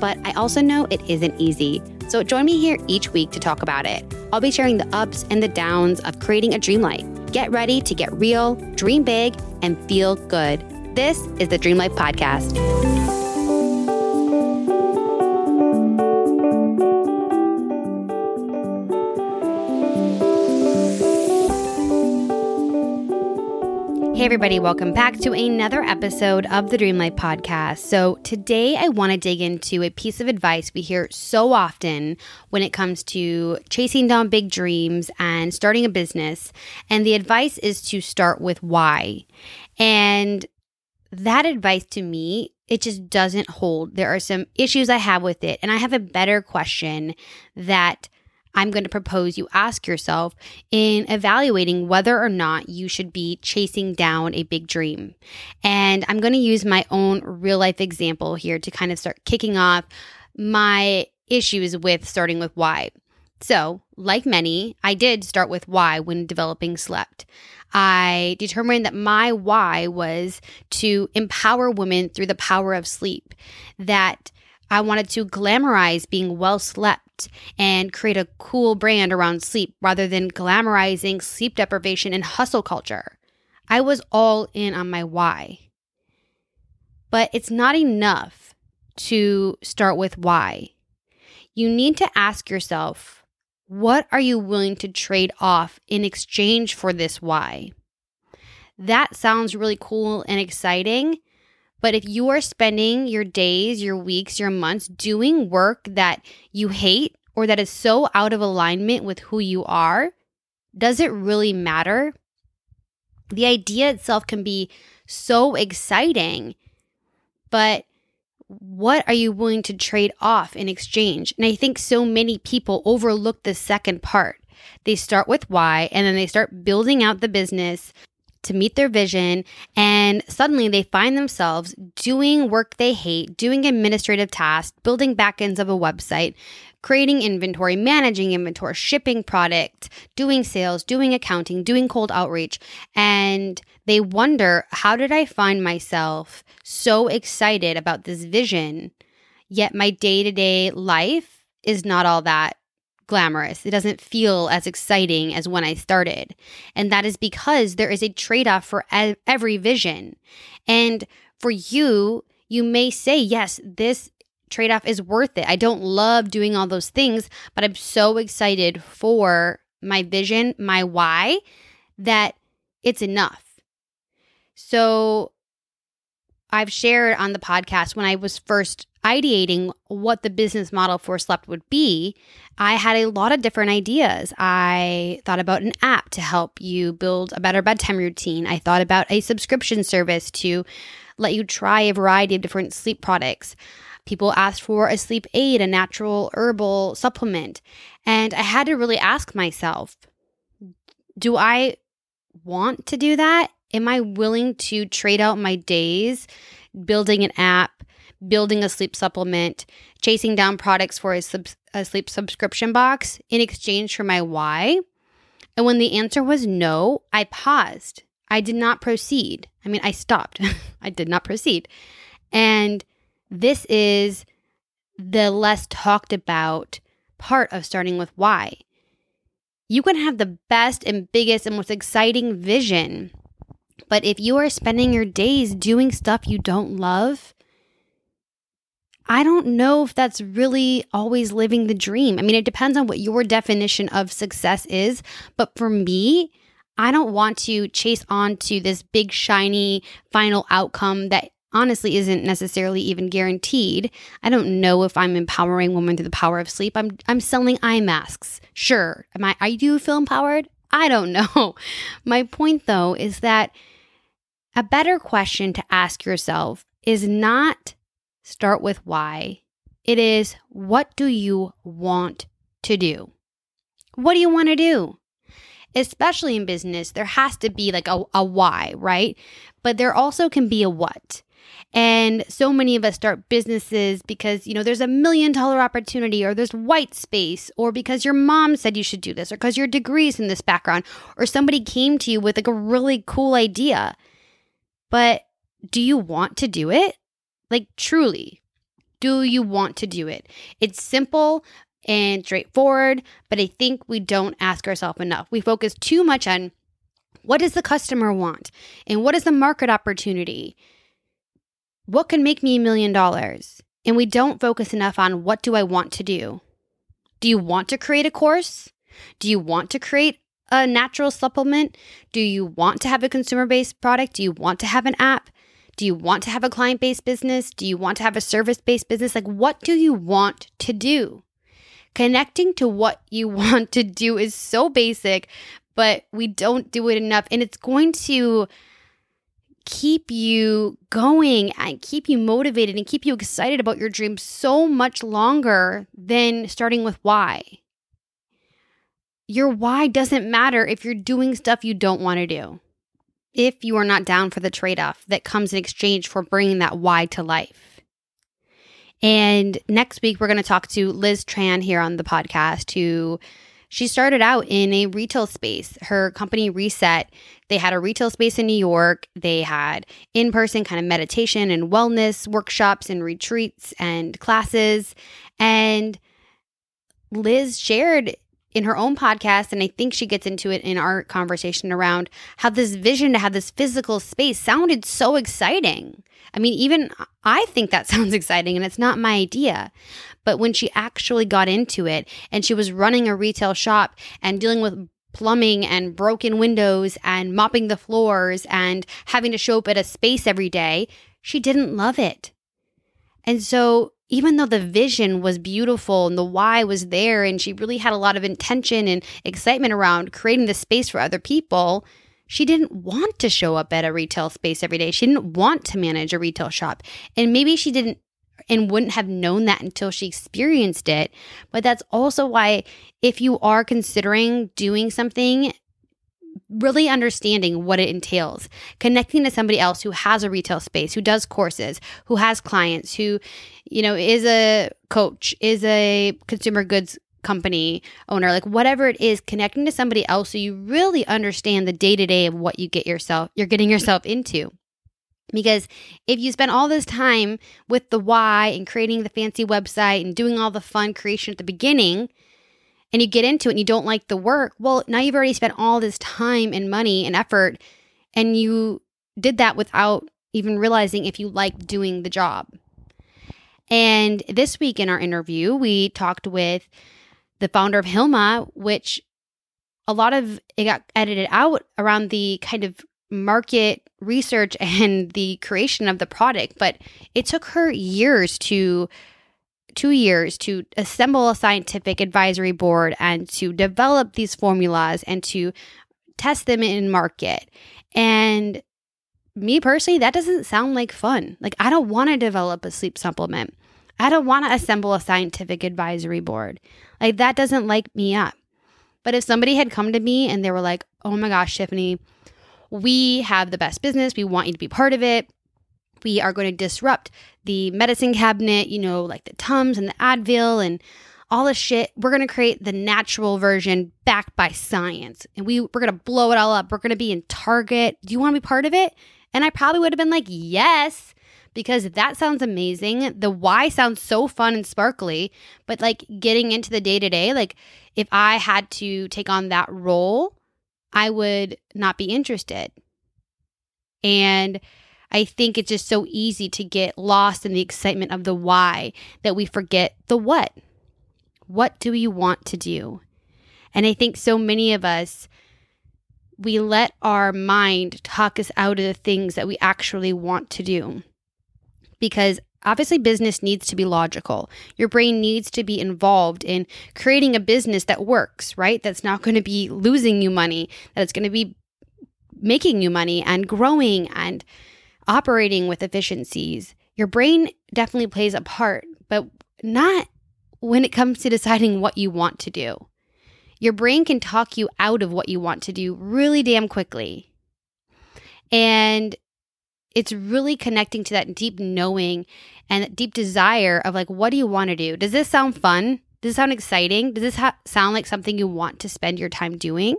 But I also know it isn't easy. So join me here each week to talk about it. I'll be sharing the ups and the downs of creating a dream life. Get ready to get real, dream big, and feel good. This is the Dream Life Podcast. Hey, everybody, welcome back to another episode of the Dream Life Podcast. So, today I want to dig into a piece of advice we hear so often when it comes to chasing down big dreams and starting a business. And the advice is to start with why. And that advice to me, it just doesn't hold. There are some issues I have with it. And I have a better question that I'm going to propose you ask yourself in evaluating whether or not you should be chasing down a big dream. And I'm going to use my own real life example here to kind of start kicking off my issues with starting with why. So, like many, I did start with why when developing Slept. I determined that my why was to empower women through the power of sleep, that I wanted to glamorize being well slept and create a cool brand around sleep rather than glamorizing sleep deprivation and hustle culture. I was all in on my why. But it's not enough to start with why. You need to ask yourself, what are you willing to trade off in exchange for this why? That sounds really cool and exciting, but if you are spending your days, your weeks, your months doing work that you hate or that is so out of alignment with who you are, does it really matter? The idea itself can be so exciting, but what are you willing to trade off in exchange? And I think so many people overlook the second part. They start with why and then they start building out the business to meet their vision. And suddenly they find themselves doing work they hate, doing administrative tasks, building backends of a website, creating inventory, managing inventory, shipping product, doing sales, doing accounting, doing cold outreach. And they wonder, how did I find myself so excited about this vision? Yet my day to day life is not all that glamorous. It doesn't feel as exciting as when I started. And that is because there is a trade off for every vision. And for you, you may say, yes, this trade off is worth it. I don't love doing all those things, but I'm so excited for my vision, my why, that it's enough. So I've shared on the podcast when I was first ideating what the business model for Slept would be, I had a lot of different ideas. I thought about an app to help you build a better bedtime routine. I thought about a subscription service to let you try a variety of different sleep products. People asked for a sleep aid, a natural herbal supplement. And I had to really ask myself do I want to do that? Am I willing to trade out my days building an app, building a sleep supplement, chasing down products for a, sub- a sleep subscription box in exchange for my why? And when the answer was no, I paused. I did not proceed. I mean, I stopped. I did not proceed. And this is the less talked about part of starting with why. You can have the best and biggest and most exciting vision, but if you are spending your days doing stuff you don't love, I don't know if that's really always living the dream. I mean, it depends on what your definition of success is, but for me, I don't want to chase on to this big, shiny final outcome that honestly isn't necessarily even guaranteed. I don't know if I'm empowering women through the power of sleep. I'm I'm selling eye masks. Sure. Am I I do feel empowered? I don't know. My point though is that a better question to ask yourself is not start with why, It is what do you want to do? What do you want to do? Especially in business, there has to be like a, a why, right? But there also can be a what. And so many of us start businesses because, you know, there's a million dollar opportunity or there's white space or because your mom said you should do this or because your degrees in this background or somebody came to you with like a really cool idea. But do you want to do it? Like truly, do you want to do it? It's simple and straightforward, but I think we don't ask ourselves enough. We focus too much on what does the customer want and what is the market opportunity? what can make me a million dollars? And we don't focus enough on what do I want to do? Do you want to create a course? Do you want to create a natural supplement? Do you want to have a consumer based product? Do you want to have an app? Do you want to have a client based business? Do you want to have a service based business? Like, what do you want to do? Connecting to what you want to do is so basic, but we don't do it enough. And it's going to keep you going and keep you motivated and keep you excited about your dream so much longer than starting with why. Your why doesn't matter if you're doing stuff you don't want to do. If you are not down for the trade off that comes in exchange for bringing that why to life. And next week, we're going to talk to Liz Tran here on the podcast, who she started out in a retail space. Her company Reset, they had a retail space in New York. They had in person kind of meditation and wellness workshops and retreats and classes. And Liz shared in her own podcast, and I think she gets into it in our conversation around how this vision to have this physical space sounded so exciting. I mean, even I think that sounds exciting, and it's not my idea. But when she actually got into it and she was running a retail shop and dealing with plumbing and broken windows and mopping the floors and having to show up at a space every day, she didn't love it. And so even though the vision was beautiful and the why was there and she really had a lot of intention and excitement around creating the space for other people, she didn't want to show up at a retail space every day. She didn't want to manage a retail shop. And maybe she didn't and wouldn't have known that until she experienced it. But that's also why, if you are considering doing something really understanding what it entails, connecting to somebody else who has a retail space, who does courses, who has clients, who, you know, is a coach, is a consumer goods company owner, like whatever it is, connecting to somebody else so you really understand the day to day of what you get yourself, you're getting yourself into. Because if you spend all this time with the why and creating the fancy website and doing all the fun creation at the beginning, and you get into it and you don't like the work, well, now you've already spent all this time and money and effort, and you did that without even realizing if you like doing the job. And this week in our interview, we talked with the founder of Hilma, which a lot of it got edited out around the kind of market research and the creation of the product, but it took her years to two years to assemble a scientific advisory board and to develop these formulas and to test them in market. And me personally, that doesn't sound like fun. Like, I don't want to develop a sleep supplement. I don't want to assemble a scientific advisory board. Like, that doesn't like me up. But if somebody had come to me and they were like, oh my gosh, Tiffany, we have the best business. We want you to be part of it. We are going to disrupt the medicine cabinet, you know, like the Tums and the Advil and all this shit. We're going to create the natural version backed by science. And we, we're going to blow it all up. We're going to be in Target. Do you want to be part of it? And I probably would have been like, yes, because that sounds amazing. The why sounds so fun and sparkly. But like getting into the day to day, like if I had to take on that role, I would not be interested. And I think it's just so easy to get lost in the excitement of the why that we forget the what. What do you want to do? And I think so many of us, we let our mind talk us out of the things that we actually want to do. Because Obviously, business needs to be logical. Your brain needs to be involved in creating a business that works, right? That's not going to be losing you money, that it's going to be making you money and growing and operating with efficiencies. Your brain definitely plays a part, but not when it comes to deciding what you want to do. Your brain can talk you out of what you want to do really damn quickly. And it's really connecting to that deep knowing and that deep desire of like, what do you want to do? Does this sound fun? Does this sound exciting? Does this ha- sound like something you want to spend your time doing?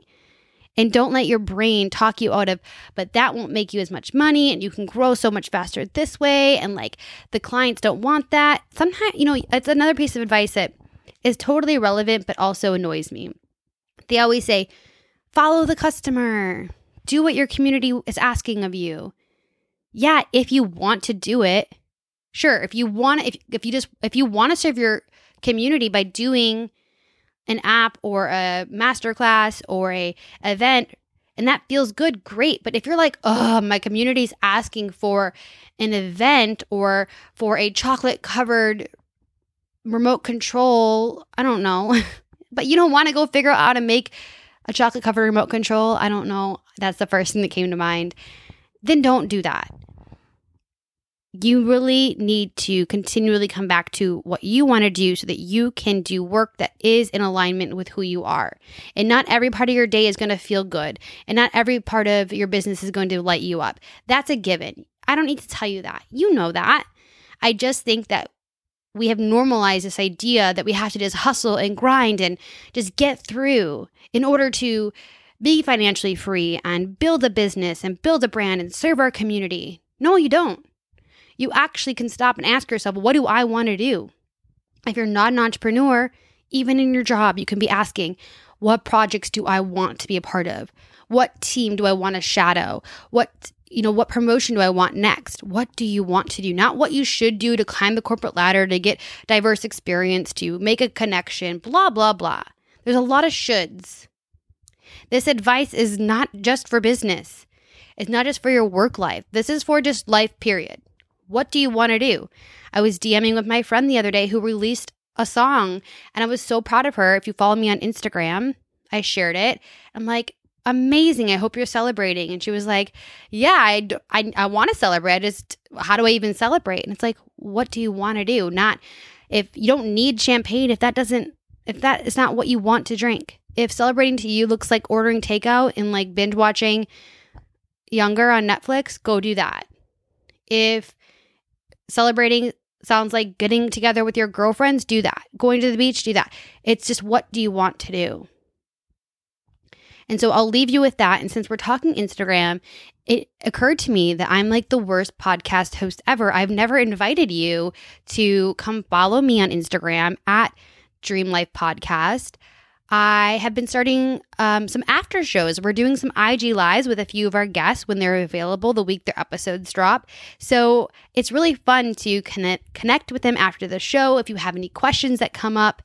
And don't let your brain talk you out of, but that won't make you as much money and you can grow so much faster this way. And like the clients don't want that. Sometimes, you know, it's another piece of advice that is totally relevant, but also annoys me. They always say, follow the customer, do what your community is asking of you. Yeah, if you want to do it, sure. If you want, if, if you just, if you want to serve your community by doing an app or a masterclass or a event and that feels good, great. But if you're like, oh, my community's asking for an event or for a chocolate covered remote control, I don't know, but you don't want to go figure out how to make a chocolate covered remote control, I don't know. That's the first thing that came to mind. Then don't do that you really need to continually come back to what you want to do so that you can do work that is in alignment with who you are. And not every part of your day is going to feel good, and not every part of your business is going to light you up. That's a given. I don't need to tell you that. You know that. I just think that we have normalized this idea that we have to just hustle and grind and just get through in order to be financially free and build a business and build a brand and serve our community. No, you don't you actually can stop and ask yourself, what do I want to do? If you're not an entrepreneur, even in your job, you can be asking, what projects do I want to be a part of? What team do I want to shadow? What you know, what promotion do I want next? What do you want to do? Not what you should do to climb the corporate ladder, to get diverse experience, to make a connection, blah, blah, blah. There's a lot of shoulds. This advice is not just for business. It's not just for your work life. This is for just life, period. What do you want to do? I was DMing with my friend the other day who released a song and I was so proud of her. If you follow me on Instagram, I shared it. I'm like, amazing. I hope you're celebrating. And she was like, yeah, I, I, I want to celebrate. I just, how do I even celebrate? And it's like, what do you want to do? Not if you don't need champagne, if that doesn't, if that is not what you want to drink. If celebrating to you looks like ordering takeout and like binge watching Younger on Netflix, go do that. If Celebrating sounds like getting together with your girlfriends, do that. Going to the beach, do that. It's just what do you want to do? And so I'll leave you with that. And since we're talking Instagram, it occurred to me that I'm like the worst podcast host ever. I've never invited you to come follow me on Instagram at Dream Life Podcast. I have been starting um, some after shows. We're doing some IG lives with a few of our guests when they're available the week their episodes drop. So it's really fun to connect connect with them after the show. If you have any questions that come up,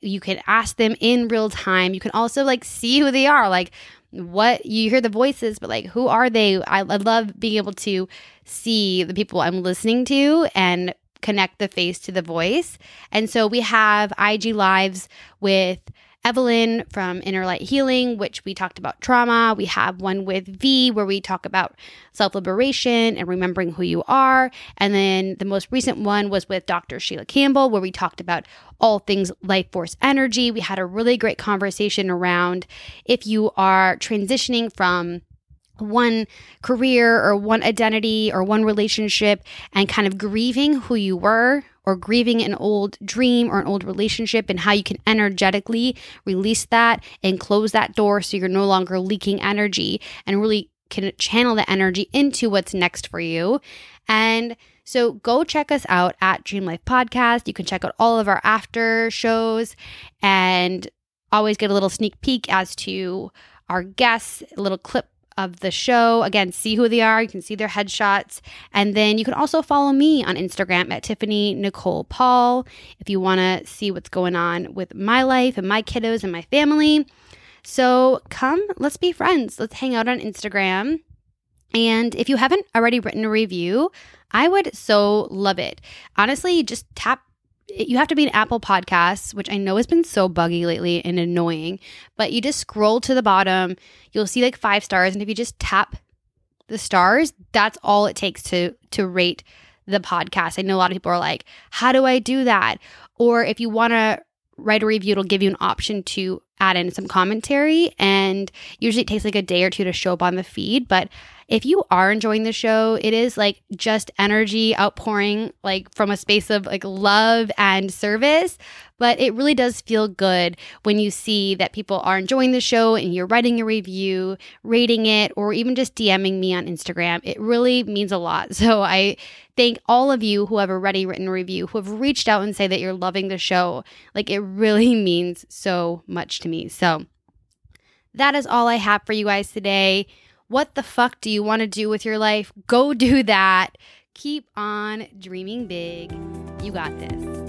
you can ask them in real time. You can also like see who they are, like what you hear the voices, but like who are they? I, I love being able to see the people I'm listening to and connect the face to the voice. And so we have IG lives with Evelyn from Inner Light Healing, which we talked about trauma. We have one with V where we talk about self liberation and remembering who you are. And then the most recent one was with Dr. Sheila Campbell, where we talked about all things life force energy. We had a really great conversation around if you are transitioning from one career or one identity or one relationship and kind of grieving who you were or grieving an old dream or an old relationship and how you can energetically release that and close that door so you're no longer leaking energy and really can channel the energy into what's next for you. And so go check us out at Dream Life Podcast. You can check out all of our after shows and always get a little sneak peek as to our guests, a little clip of the show. Again, see who they are. You can see their headshots. And then you can also follow me on Instagram at Tiffany Nicole Paul if you want to see what's going on with my life and my kiddos and my family. So come, let's be friends. Let's hang out on Instagram. And if you haven't already written a review, I would so love it. Honestly, just tap you have to be an Apple Podcasts, which I know has been so buggy lately and annoying, but you just scroll to the bottom, you'll see like five stars. And if you just tap the stars, that's all it takes to to rate the podcast. I know a lot of people are like, how do I do that? Or if you want to write a review, it'll give you an option to add in some commentary. And usually it takes like a day or two to show up on the feed. But if you are enjoying the show, it is like just energy outpouring, like from a space of like love and service. But it really does feel good when you see that people are enjoying the show and you're writing a review, rating it, or even just DMing me on Instagram. It really means a lot. So I thank all of you who have already written a review, who have reached out and say that you're loving the show. Like it really means so much me. So that is all I have for you guys today. What the fuck do you want to do with your life? Go do that. Keep on dreaming big. You got this.